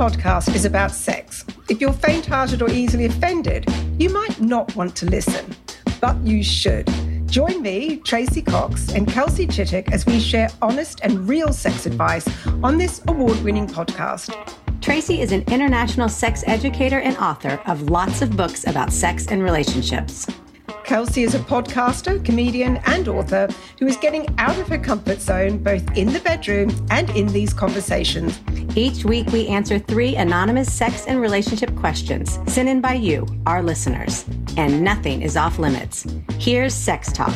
Podcast is about sex. If you're faint hearted or easily offended, you might not want to listen, but you should. Join me, Tracey Cox, and Kelsey Chittick as we share honest and real sex advice on this award winning podcast. Tracey is an international sex educator and author of lots of books about sex and relationships. Kelsey is a podcaster, comedian, and author who is getting out of her comfort zone both in the bedroom and in these conversations. Each week, we answer three anonymous sex and relationship questions sent in by you, our listeners. And nothing is off limits. Here's Sex Talk.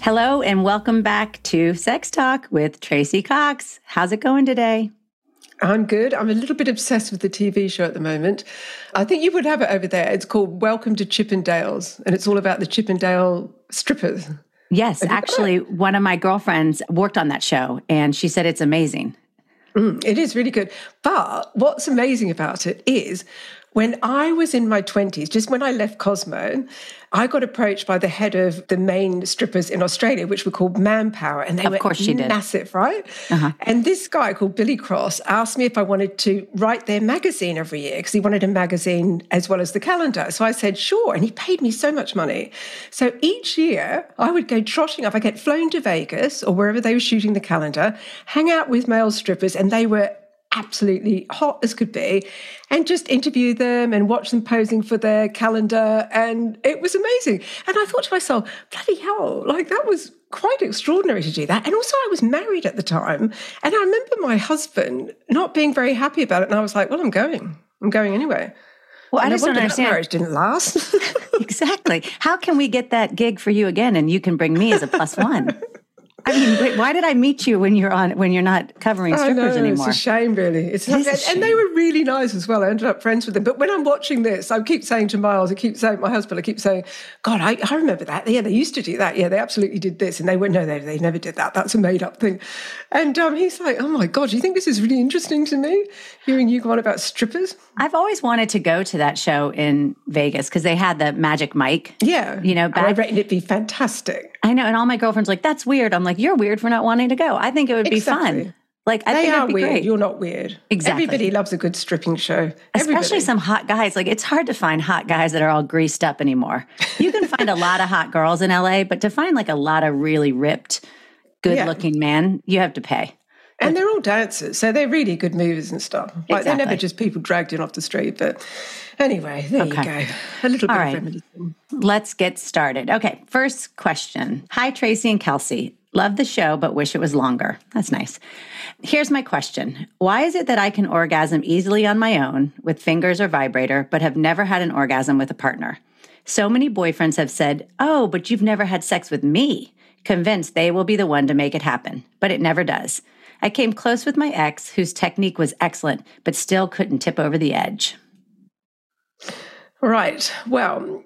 Hello, and welcome back to Sex Talk with Tracey Cox. How's it going today? I'm good. I'm a little bit obsessed with the TV show at the moment. I think you would have it over there. It's called Welcome to Chippendales, and it's all about the Chippendale strippers. Yes, actually, one of my girlfriends worked on that show, and she said it's amazing. Mm, it is really good. But what's amazing about it is when I was in my 20s, just when I left Cosmo, I got approached by the head of the main strippers in Australia, which were called Manpower, and they Of were course she did. massive, right? Uh-huh. And this guy called Billy Cross asked me if I wanted to write their magazine every year because he wanted a magazine as well as the calendar. So I said sure, and he paid me so much money. So each year I would go trotting up. I get flown to Vegas or wherever they were shooting the calendar, hang out with male strippers, and they were absolutely hot as could be and just interview them and watch them posing for their calendar and it was amazing and i thought to myself bloody hell like that was quite extraordinary to do that and also i was married at the time and i remember my husband not being very happy about it and i was like well i'm going i'm going anyway Well, I just don't understand. marriage didn't last exactly. How can we get that gig for you again and you can bring me as a plus one? I mean, wait, why did I meet you when you're on when you're not covering I strippers know, anymore? It's a shame, really. It's It is a and, and they were really nice as well. I ended up friends with them. But when I'm watching this, I keep saying to Miles, I keep saying my husband, I keep saying, God, I, I remember that. Yeah, they used to do that. Yeah, they absolutely did this, and they went, no, they they never did that. That's a made up thing. And um, he's like, Oh my God, do you think this is really interesting to me? Hearing you go on about strippers? I've always wanted to go to that show in Vegas because they had the Magic Mike. Yeah, You know, and I back- reckon it'd be fantastic. I know, and all my girlfriends are like, "That's weird." I'm like, "You're weird for not wanting to go." I think it would be Exactly. fun. Like, I they think are it'd be weird. great. You're not weird. Exactly. Everybody loves a good stripping show. Especially Everybody. some hot guys. Like, it's hard to find hot guys that are all greased up anymore. You can find a lot of hot girls in LA, but to find like a lot of really ripped, good-looking men, you have to pay. And they're all dancers, so they're really good movers and stuff. Like they're never just people dragged in off the street. But anyway, there Okay. you go. A little bit All of feminism. Let's get started. Okay, first question. Hi, Tracey and Kelsey. Love the show, but wish it was longer. That's nice. Here's my question Why is it that I can orgasm easily on my own with fingers or vibrator, but have never had an orgasm with a partner? So many boyfriends have said, Oh, but you've never had sex with me, convinced they will be the one to make it happen, but it never does. I came close with my ex, whose technique was excellent, but still couldn't tip over the edge. Right. Well,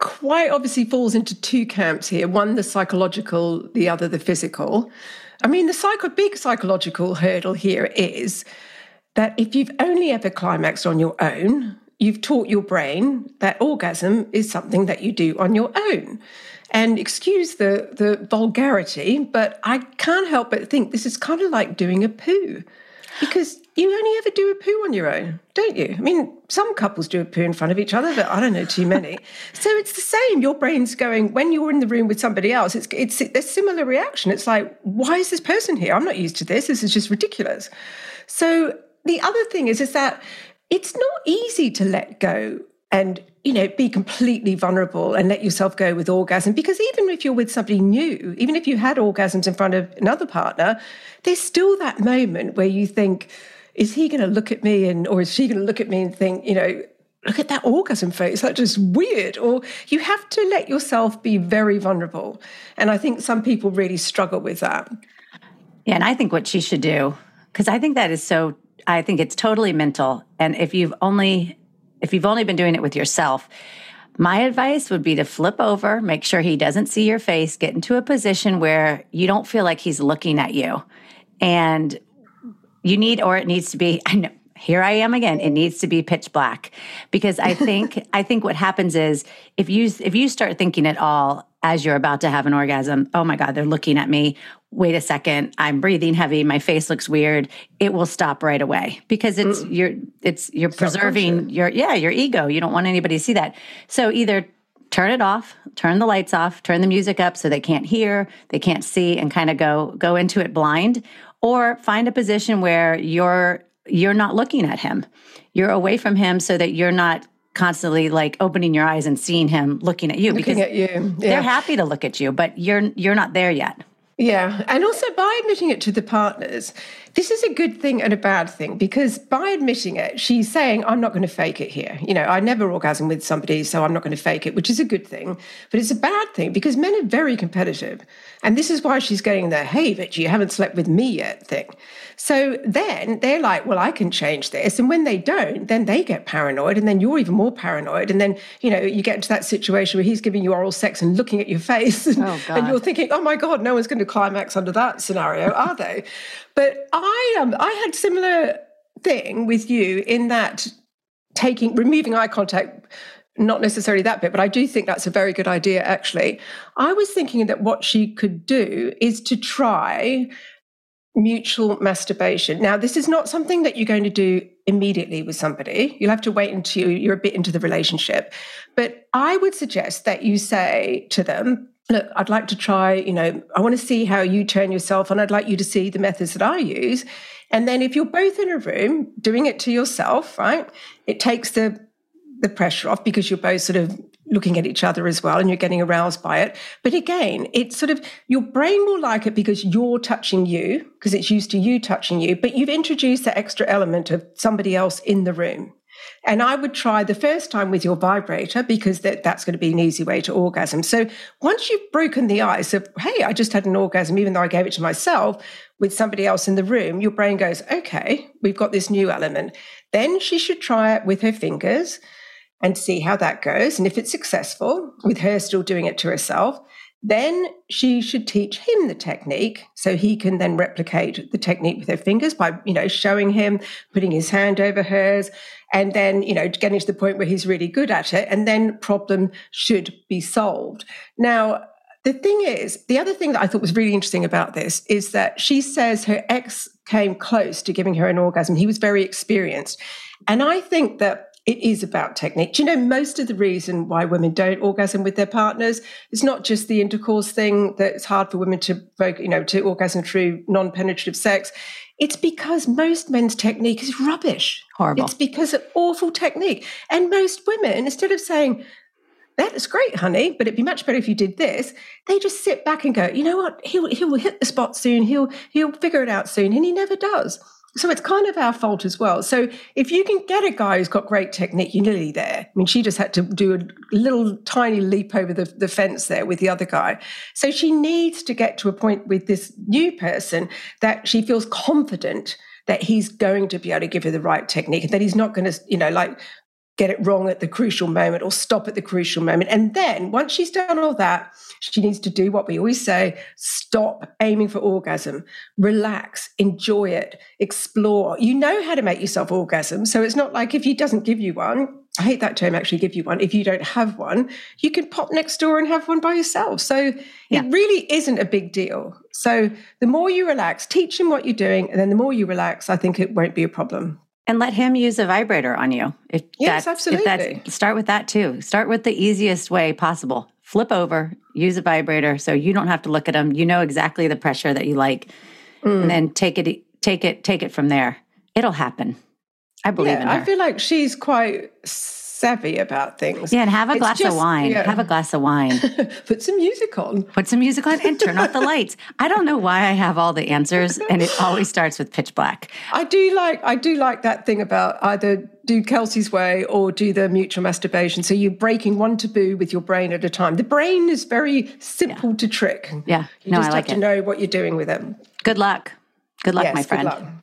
quite obviously falls into two camps here one, the psychological, the other, the physical. I mean, the big psychological hurdle here is that if you've only ever climaxed on your own, you've taught your brain that orgasm is something that you do on your own. And excuse the, the vulgarity, but I can't help but think this is kind of like doing a poo because you only ever do a poo on your own, don't you? I mean, some couples do a poo in front of each other, but I don't know too many. so it's the same. Your brain's going when you're in the room with somebody else. It's it's a similar reaction. It's like, why is this person here? I'm not used to this. This is just ridiculous. So the other thing is, is that it's not easy to let go and you know be completely vulnerable and let yourself go with orgasm because even if you're with somebody new even if you had orgasms in front of another partner there's still that moment where you think is he going to look at me and, or is she going to look at me and think, you know, look at that orgasm face, that's just weird. Or you have to let yourself be very vulnerable. And I think some people really struggle with that. Yeah. And I think what she should do, because I think that is so, I think it's totally mental. And if you've only, if you've only been doing it with yourself, my advice would be to flip over, make sure he doesn't see your face, get into a position where you don't feel like he's looking at you. And you need, or it needs to be, I know, here I am again. It needs to be pitch black because I think I think what happens is if you if you start thinking at all as you're about to have an orgasm, oh my god, they're looking at me. Wait a second, I'm breathing heavy, my face looks weird. It will stop right away because it's mm. you're it's you're preserving your yeah, your ego. You don't want anybody to see that. So either turn it off, turn the lights off, turn the music up so they can't hear, they can't see and kind of go go into it blind or find a position where you're you're not looking at him. You're away from him so that you're not constantly like opening your eyes and seeing him looking at you looking because at you. Yeah. they're happy to look at you, but you're you're not there yet. Yeah, and also by admitting it to the partners, this is a good thing and a bad thing because by admitting it, she's saying, I'm not going to fake it here. You know, I never orgasm with somebody, so I'm not going to fake it, which is a good thing. But it's a bad thing because men are very competitive. And this is why she's getting the, hey, but you haven't slept with me yet thing. So then they're like, well, I can change this. And when they don't, then they get paranoid. And then you're even more paranoid. And then, you know, you get into that situation where he's giving you oral sex and looking at your face. And, oh, and you're thinking, oh my God, no one's going to climax under that scenario, are they? But I um, I had similar thing with you in that taking removing eye contact not necessarily that bit, but I do think that's a very good idea, actually. I was thinking that what she could do is to try mutual masturbation. Now, this is not something that you're going to do immediately with somebody. You'll have to wait until you're a bit into the relationship. But I would suggest that you say to them, look, I'd like to try, you know, I want to see how you turn yourself and I'd like you to see the methods that I use. And then if you're both in a room doing it to yourself, right, it takes the the pressure off because you're both sort of looking at each other as well and you're getting aroused by it. But again, it's sort of your brain will like it because you're touching you, because it's used to you touching you, but you've introduced the extra element of somebody else in the room. And I would try the first time with your vibrator because that, that's going to be an easy way to orgasm. So once you've broken the ice of, hey, I just had an orgasm, even though I gave it to myself with somebody else in the room, your brain goes, okay, we've got this new element. Then she should try it with her fingers and see how that goes. And if it's successful, with her still doing it to herself, then she should teach him the technique so he can then replicate the technique with her fingers by, you know, showing him, putting his hand over hers, and then, you know, getting to the point where he's really good at it. And then problem should be solved. Now, the thing is, the other thing that I thought was really interesting about this is that she says her ex came close to giving her an orgasm. He was very experienced. And I think that it is about technique. Do you know most of the reason why women don't orgasm with their partners is not just the intercourse thing that it's hard for women to you know to orgasm through non-penetrative sex. It's because most men's technique is rubbish. Horrible. It's because of awful technique. And most women, instead of saying, that is great, honey, but it'd be much better if you did this. They just sit back and go, you know what? He'll he'll hit the spot soon. He'll he'll figure it out soon, and he never does. So it's kind of our fault as well. So if you can get a guy who's got great technique, you're nearly there. I mean, she just had to do a little tiny leap over the, the fence there with the other guy. So she needs to get to a point with this new person that she feels confident that he's going to be able to give her the right technique and that he's not going to, you know, like get it wrong at the crucial moment or stop at the crucial moment. And then once she's done all that, she needs to do what we always say stop aiming for orgasm, relax, enjoy it, explore. You know how to make yourself orgasm. So it's not like if he doesn't give you one, I hate that term actually give you one. If you don't have one, you can pop next door and have one by yourself. So yeah. it really isn't a big deal. So the more you relax, teach him what you're doing, and then the more you relax, I think it won't be a problem. And let him use a vibrator on you. If yes, absolutely. If start with that too. Start with the easiest way possible. Flip over, use a vibrator, so you don't have to look at him. You know exactly the pressure that you like, mm. and then take it, take it, take it from there. It'll happen. I believe yeah, in her. I feel like she's quite savvy about things. Yeah, and have a it's glass just, of wine. Have a glass of wine. Put some music on. Put some music on and turn off the lights. I don't know why I have all the answers and it always starts with pitch black. I do like I do like that thing about either do Kelsey's way or do the mutual masturbation. So you're breaking one taboo with your brain at a time. The brain is very simple yeah. to trick. Yeah. You no, just I like have to know what you're doing with it. Good luck. Good luck, yes, my friend.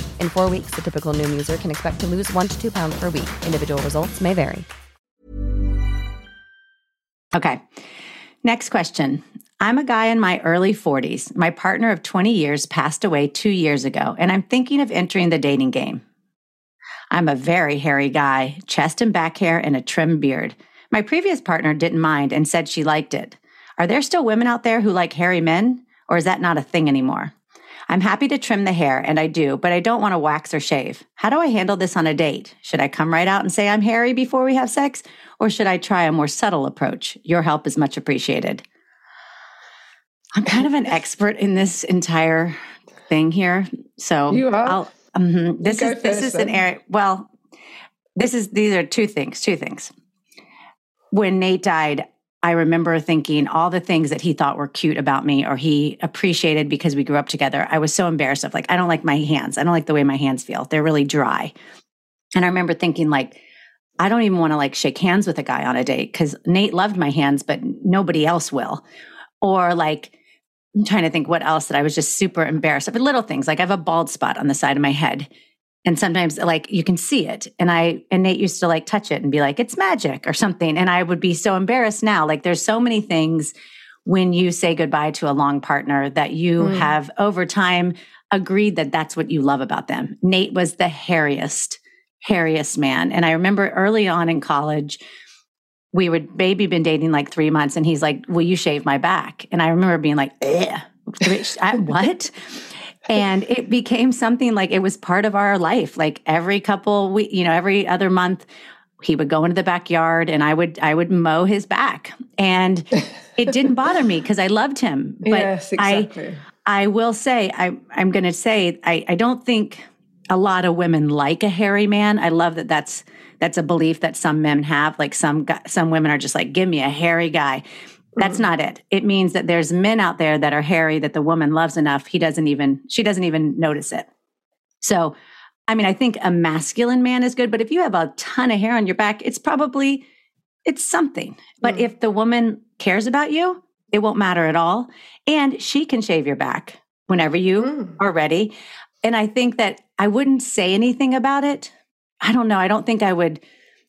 In four weeks, the typical Noom user can expect to lose one to two pounds per week. Individual results may vary. Okay. Next question. I'm a guy in my early 40s. My partner of 20 years passed away two years ago, and I'm thinking of entering the dating game. I'm a very hairy guy, chest and back hair, and a trim beard. My previous partner didn't mind and said she liked it. Are there still women out there who like hairy men, or is that not a thing anymore? I'm happy to trim the hair, and I do, but I don't want to wax or shave. How do I handle this on a date? Should I come right out and say I'm hairy before we have sex, or should I try a more subtle approach? Your help is much appreciated. I'm kind of an expert in this entire thing here, so you are. Um, this is this is an area. Well, this is these are two things. Two things. When Nate died, I remember thinking all the things that he thought were cute about me or he appreciated because we grew up together. I was so embarrassed of like, I don't like my hands. I don't like the way my hands feel. They're really dry. And I remember thinking like, I don't even want to like shake hands with a guy on a date because Nate loved my hands, but nobody else will. Or like, I'm trying to think what else that I was just super embarrassed of. Little things like I have a bald spot on the side of my head and sometimes like you can see it and i and nate used to like touch it and be like it's magic or something and i would be so embarrassed now. Like there's so many things when you say goodbye to a long partner that you mm. have over time agreed that that's what you love about them. Nate was the hairiest hairiest man and i remember early on in college we would maybe been dating like three months and he's like will you shave my back? And i remember being like what and it became something like it was part of our life. Like every couple we you know, every other month he would go into the backyard and I would I would mow his back. And it didn't bother me because I loved him. But yes, exactly. I I will say I I'm going to say I I don't think a lot of women like a hairy man. I love that that's that's a belief that some men have. Like some some women are just like, give me a hairy guy. That's mm-hmm. not it. It means that there's men out there that are hairy that the woman loves enough. He doesn't even, she doesn't even notice it. So, I mean, I think a masculine man is good, but if you have a ton of hair on your back, it's probably, it's something. But mm. if the woman cares about you, it won't matter at all. And she can shave your back whenever you mm. are ready. And I think that I wouldn't say anything about it. I don't know. I don't think I would.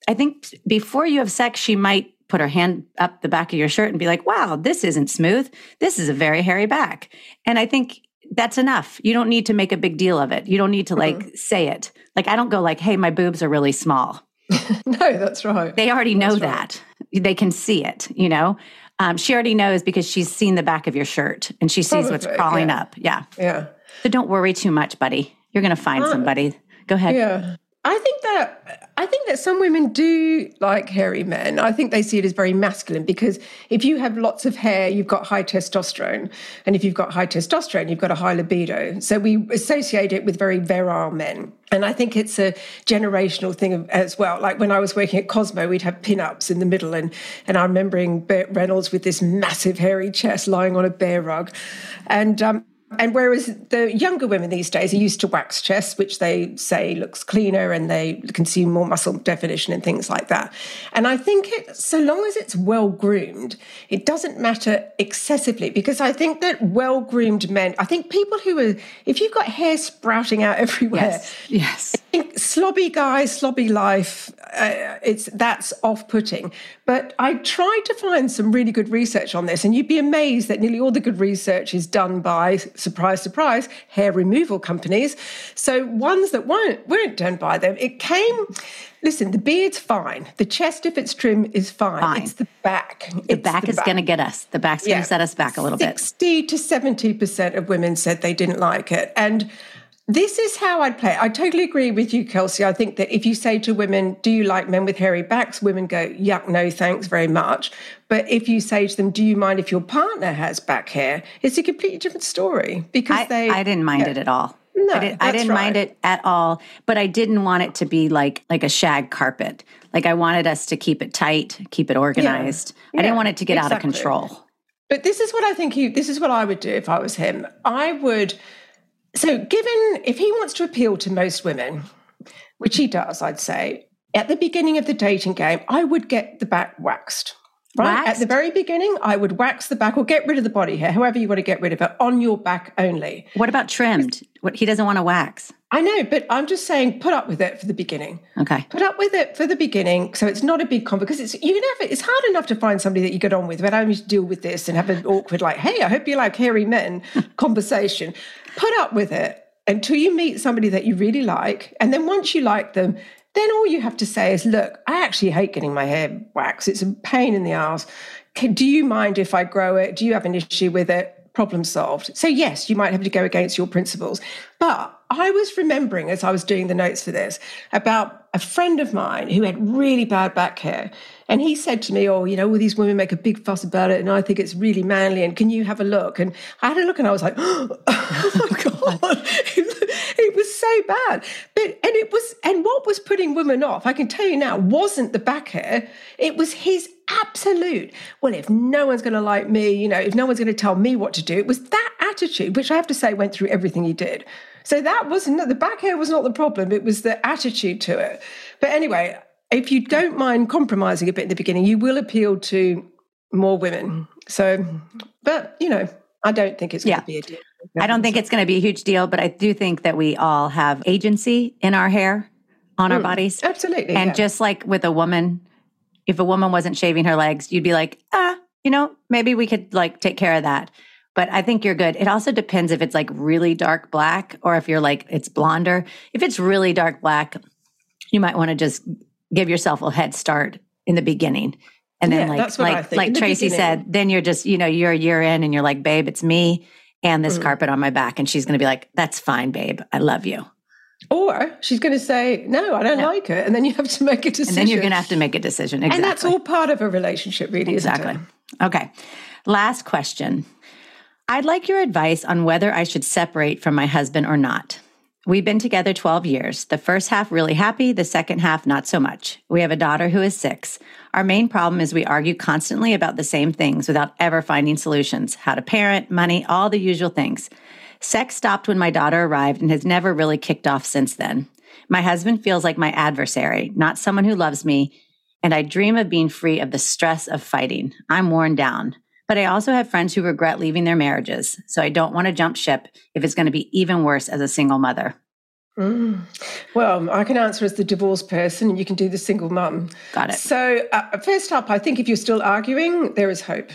I think before you have sex, she might put her hand up the back of your shirt and be like, wow, this isn't smooth. This is a very hairy back. And I think that's enough. You don't need to make a big deal of it. You don't need to like mm-hmm. say it. Like, I don't go like, hey, my boobs are really small. no, that's right. They already know that. They can see it, you know? Um, she already knows because she's seen the back of your shirt and she sees Probably, what's crawling yeah. up. Yeah. Yeah. So don't worry too much, buddy. You're going to find somebody. Go ahead. Yeah. I think that I think that some women do like hairy men. I think they see it as very masculine because if you have lots of hair, you've got high testosterone, and if you've got high testosterone, you've got a high libido. So we associate it with very virile men. And I think it's a generational thing as well. Like when I was working at Cosmo, we'd have pin-ups in the middle, and and I'm remembering Burt Reynolds with this massive hairy chest lying on a bear rug, and um, and whereas the younger women these days are used to wax chests, which they say looks cleaner and they consume more muscle definition and things like that. And I think it, so long as it's well groomed, it doesn't matter excessively because I think that well groomed men, I think people who are, if you've got hair sprouting out everywhere, yes, yes. I think slobby guy, slobby life, uh, it's that's off putting. But I tried to find some really good research on this, and you'd be amazed that nearly all the good research is done by surprise, surprise, hair removal companies. So ones that weren't weren't done by them, it came. Listen, the beard's fine. The chest, if it's trim, is fine. Fine. It's the back. The back is going to get us. The back's going to set us back a little bit. 60 to 70% of women said they didn't like it. And this is how I'd play. I totally agree with you, Kelsey. I think that if you say to women, Do you like men with hairy backs? Women go, Yuck, no, thanks very much. But if you say to them, Do you mind if your partner has back hair? It's a completely different story because I, they. I didn't mind yeah. it at all. No, I, did, I that's didn't mind it at all, but I didn't want it to be like like a shag carpet. Like I wanted us to keep it tight, keep it organized. I Yeah, didn't want it to get out of control. But this is what I think he, this is what I would do if I was him. I would, so given, if he wants to appeal to most women, which he does, I'd say, at the beginning of the dating game, I would get the back waxed. Right? At the very beginning, I would wax the back or get rid of the body hair, however you want to get rid of it, on your back only. What about trimmed? What he doesn't want to wax. I know, but I'm just saying put up with it for the beginning. Okay. Put up with it for the beginning, so it's not a big con because it's you never. It's hard enough to find somebody that you get on with without having to deal with this and have an awkward like, "Hey, I hope you like hairy men" conversation. Put up with it until you meet somebody that you really like, and then once you like them, then all you have to say is, "Look, I actually hate getting my hair waxed. It's a pain in the ass. Do you mind if I grow it? Do you have an issue with it?" Problem solved. So yes, you might have to go against your principles, but I was remembering as I was doing the notes for this about a friend of mine who had really bad back hair. And he said to me, Oh, you know, all these women make a big fuss about it, and I think it's really manly. And can you have a look? And I had a look and I was like, Oh my God, so bad. But, and it was, and what was putting women off, I can tell you now, wasn't the back hair, it was his absolute, well, if no one's going to like me, you know, if no one's going to tell me what to do, it was that attitude, which I have to say went through everything he did. So that wasn't the back hair was not the problem. It was the attitude to it. But anyway, if you don't mind compromising a bit in the beginning, you will appeal to more women. So, but you know, I don't think it's going Yeah. to be a deal. I don't think it's going to be a huge deal, but I do think that we all have agency in our hair, on our bodies. Absolutely. And yeah. just like with a woman, if a woman wasn't shaving her legs, you'd be like, ah, you know, maybe we could like take care of that. But I think you're good. It also depends if it's like really dark black or if you're like it's blonder. If it's really dark black, you might want to just give yourself a head start in the beginning. And then Yeah, like that's what I like like Tracey beginning. said, then you're just, you know, you're a year in and you're like, babe, it's me and Mm. this carpet on my back. And she's gonna be like, That's fine, babe. I love you. or she's going to say, no, I don't No. like it. And then you have to make a decision. And then you're gonna have to make a decision. Exactly. And that's all part of a relationship, really, Exactly. Okay. Last question. I'd like your advice on whether I should separate from my husband or not. We've been together 12 years. The first half really happy, the second half not so much. We have a daughter who is six. Our main problem is we argue constantly about the same things without ever finding solutions how to parent, money, all the usual things. Sex stopped when my daughter arrived and has never really kicked off since then. My husband feels like my adversary, not someone who loves me, and I dream of being free of the stress of fighting. I'm worn down. But I also have friends who regret leaving their marriages, so I don't want to jump ship if it's going to be even worse as a single mother. Mm. Well, I can answer as the divorced person, and you can do the single mum. Got it. So, uh, first up, I think if you're still arguing, there is hope.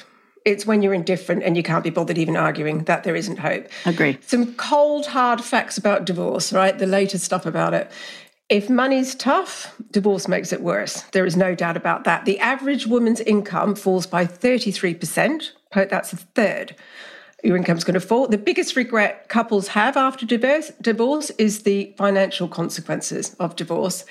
It's when you're indifferent and you can't be bothered even arguing that there isn't hope. Agree. Some cold, hard facts about divorce, right? The latest stuff about it. If money's tough, divorce makes it worse. There is no doubt about that. The average woman's income falls by 33%. That's a third. your income's going to fall. The biggest regret couples have after divorce, divorce is the financial consequences of divorce.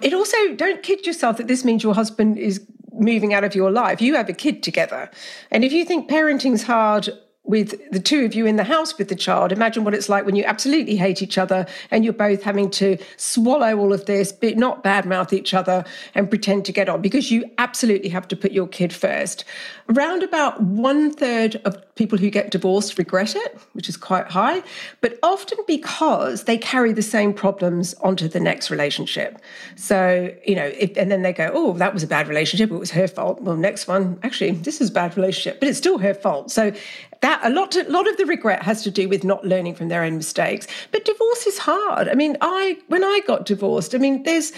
It also, don't kid yourself that this means your husband is moving out of your life. You have a kid together. And if you think parenting's hard with the two of you in the house with the child, imagine what it's like when you absolutely hate each other and you're both having to swallow all of this, but not badmouth each other and pretend to get on because you absolutely have to put your kid first. Around about one third of people who get divorced regret it, which is quite high, but often because they carry the same problems onto the next relationship. So, you know, if, and then they go, oh, that was a bad relationship. It was her fault. Well, next one, actually, this is a bad relationship, but it's still her fault. So that a lot, a lot of the regret has to do with not learning from their own mistakes. But divorce is hard. I mean, I when I got divorced, I mean, there's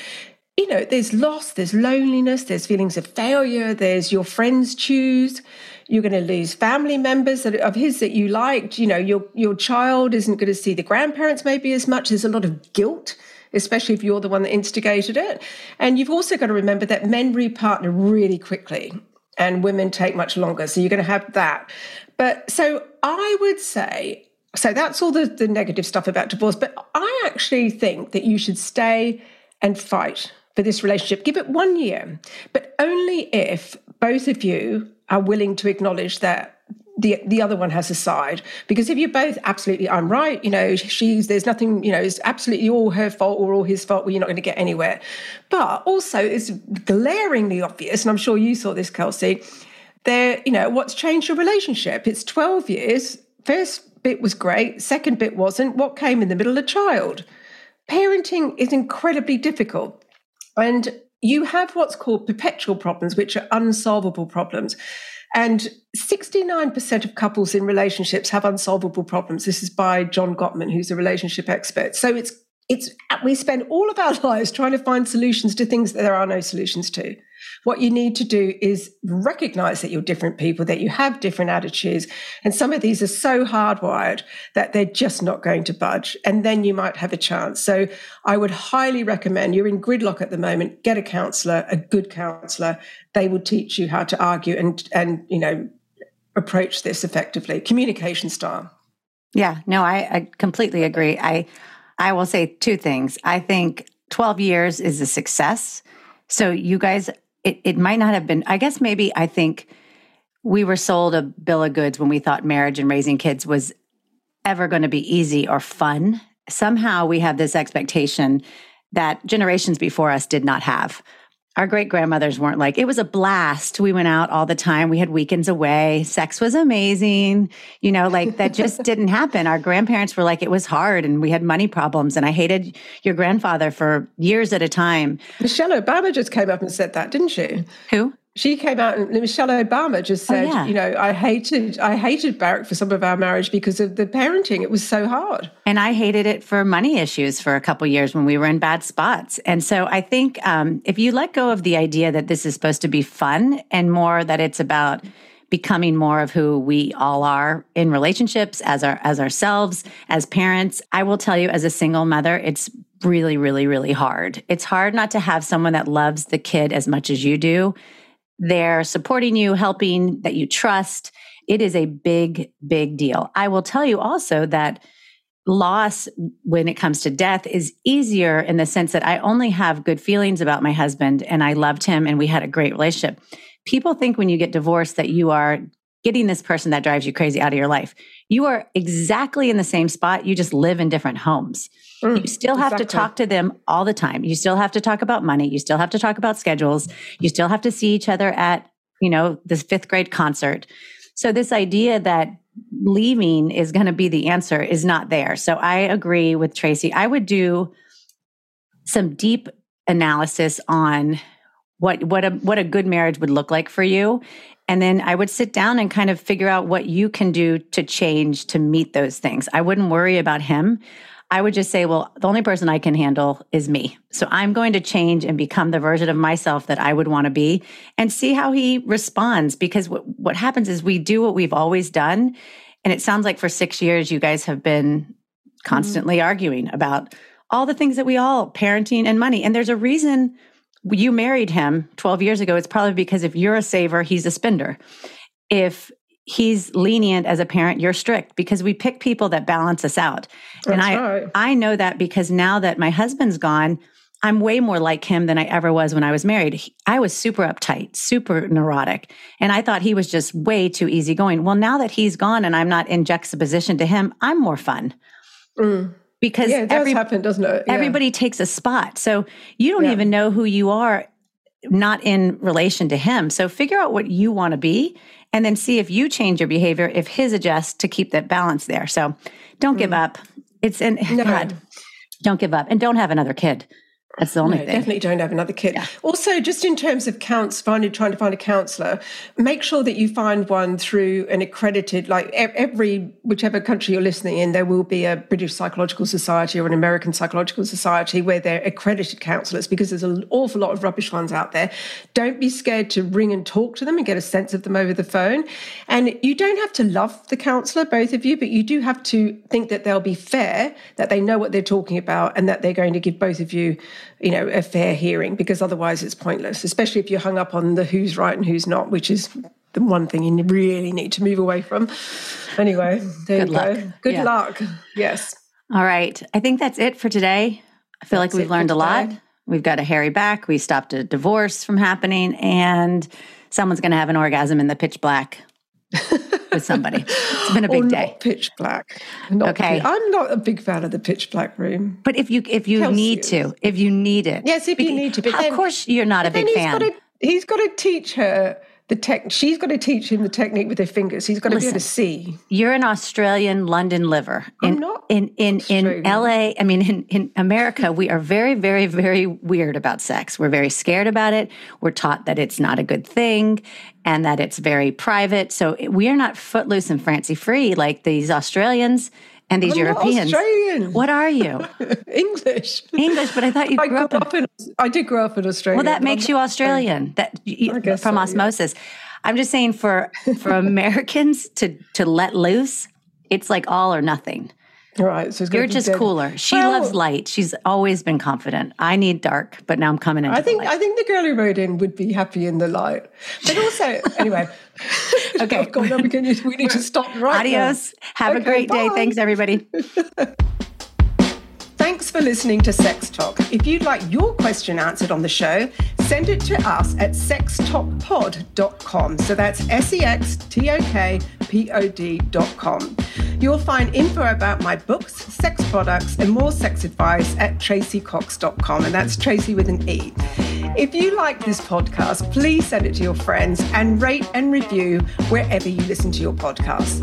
you know, there's loss, there's loneliness, there's feelings of failure, there's your friends choose. You're going to lose family members that, of his that you liked. You know, your your child isn't going to see the grandparents maybe as much. There's a lot of guilt especially if you're the one that instigated it. And you've also got to remember that men repartner really quickly and women take much longer. So you're going to have that. But so I would say, so that's all the, the negative stuff about divorce. But I actually think that you should stay and fight for this relationship. Give it one year, but only if both of you are willing to acknowledge that the the other one has a side because if you're both absolutely I'm right you know she's there's nothing you know it's absolutely all her fault or all his fault well you're not going to get anywhere but also it's glaringly obvious and I'm sure you saw this Kelsey there, you know, what's changed your relationship? It's 12 years. First bit was great, second bit wasn't. What came in the middle? A child. Parenting is incredibly difficult. And you have what's called perpetual problems, which are unsolvable problems. And 69% of couples in relationships have unsolvable problems. This is by John Gottman, who's a relationship expert. So it's it's we spend all of our lives trying to find solutions to things that there are no solutions to. What you need to do is recognize that you're different people, that you have different attitudes. And some of these are so hardwired that they're just not going to budge. And then you might have a chance. So I would highly recommend you're in gridlock at the moment, get a counselor, a good counselor. They will teach you how to argue and, and, you know, approach this effectively. Communication style. Yeah, no, I, I completely agree. I, I will say two things. I think 12 years is a success. So you guys it, it might not have been, I guess maybe I think we were sold a bill of goods when we thought marriage and raising kids was ever going to be easy or fun. Somehow we have this expectation that generations before us did not have our great grandmothers weren't like, it was a blast. We went out all the time. We had weekends away. Sex was amazing. You know, like that just didn't happen. Our grandparents were like, it was hard and we had money problems. And I hated your grandfather for years at a time. Michelle Obama just came up and said that, didn't she? Who? She came out and Michelle Obama just oh, said, oh, yeah. you know, I hated I hated Barack for some of our marriage because of the parenting. It was so hard. And I hated it for money issues for a couple years when we were in bad spots. And so I think um, if you let go of the idea that this is supposed to be fun and more that it's about becoming more of who we all are in relationships as our as ourselves as parents, I will tell you as a single mother, it's really really really hard. It's hard not to have someone that loves the kid as much as you do they're supporting you, helping, that you trust. It is a big, big deal. I will tell you also that loss when it comes to death is easier in the sense that I only have good feelings about my husband and I loved him and we had a great relationship. People think when you get divorced that you are getting this person that drives you crazy out of your life. You are exactly in the same spot. You just live in different homes. Mm, you still have exactly. to talk to them all the time. You still have to talk about money. You still have to talk about schedules. You still have to see each other at, you know, this fifth grade concert. So this idea that leaving is going to be the answer is not there. So I agree with Tracey. I would do some deep analysis on what what a what a good marriage would look like for you and then I would sit down and kind of figure out what you can do to change to meet those things. I wouldn't worry about him. I would just say, well, the only person I can handle is me. So I'm going to change and become the version of myself that I would want to be and see how he responds. Because what, what happens is we do what we've always done. And it sounds like for six years, you guys have been constantly mm-hmm. arguing about all the things that we all parenting and money. And there's a reason you married him 12 years ago. It's probably because if you're a saver, he's a spender. If he's lenient as a parent, you're strict because we pick people that balance us out. and That's I right. I know that because now that my husband's gone, I'm way more like him than I ever was when I was married. He- I was super uptight, super neurotic, and I thought he was just way too easygoing. Well, now that he's gone and I'm not in juxtaposition to him, I'm more fun Mm. because Yeah, it does every, happen, doesn't it? Yeah. everybody takes a spot. So you don't Yeah. even know who you are not in relation to him. So figure out what you want to be and then see if you change your behavior, if his adjusts to keep that balance there. So don't give up. It's in Mm. No. God, don't give up and don't have another kid. That's the only No, thing. definitely don't have another kid. Also, just in terms of counts, finding trying to find a counsellor, make sure that you find one through an accredited, like every whichever country you're listening in, there will be a British Psychological Society or an American Psychological Society where they're accredited counsellors because there's an awful lot of rubbish ones out there. Don't be scared to ring and talk to them and get a sense of them over the phone. And you don't have to love the counsellor, both of you, but you do have to think that they'll be fair, that they know what they're talking about, and that they're going to give both of you you know, a fair hearing because otherwise it's pointless, especially if you're hung up on the who's right and who's not, which is the one thing you really need to move away from. Anyway, there Good you luck. go. Good Yeah. luck. Yes. All right. I think that's it for today. I feel That's like we've learned a lot. We've got a hairy back. We stopped a divorce from happening, and someone's going to have an orgasm in the pitch black with somebody. It's been a big day. pitch black. Not Okay. pi- I'm not a big fan of the pitch black room. But if you if you Kelsey need is. to, if you need it, Yes, if you need to, but of then- course you're not a big fan. got to he's got to teach her the tech. She's got to teach him the technique with her fingers. He's got to be able to see. You're an Australian London liver. In, I'm not in in in LA. I mean, in in America, we are very, very, very weird about sex. We're very scared about it. We're taught that it's not a good thing, and that it's very private. So we are not footloose and fancy free like these Australians and these I'm not Europeans. Australian. What are you? English. English, but I thought you I grew grew up in up in. I did grow up in Australia. Well, that makes you Australian. That you, from so, yeah. osmosis. I'm just saying for for Americans to to let loose, it's like all or nothing. Right. So it's You're just dead. cooler. She Well, loves light. She's always been confident. I need dark, but now I'm coming into I think. I think the girl who wrote in would be happy in the light. But also, anyway. Okay. Oh, God, we, can, we need to stop right now. Adios. Have a Okay, great day. Thanks, everybody. Thanks for listening to Sex Talk. If you'd like your question answered on the show, send it to us at sextalkpod.com. So that's S E X T O K P O D.com. You'll find info about my books, sex products, and more sex advice at traceycox.com. And that's Tracey with an E. If you like this podcast, please send it to your friends and rate and review wherever you listen to your podcasts.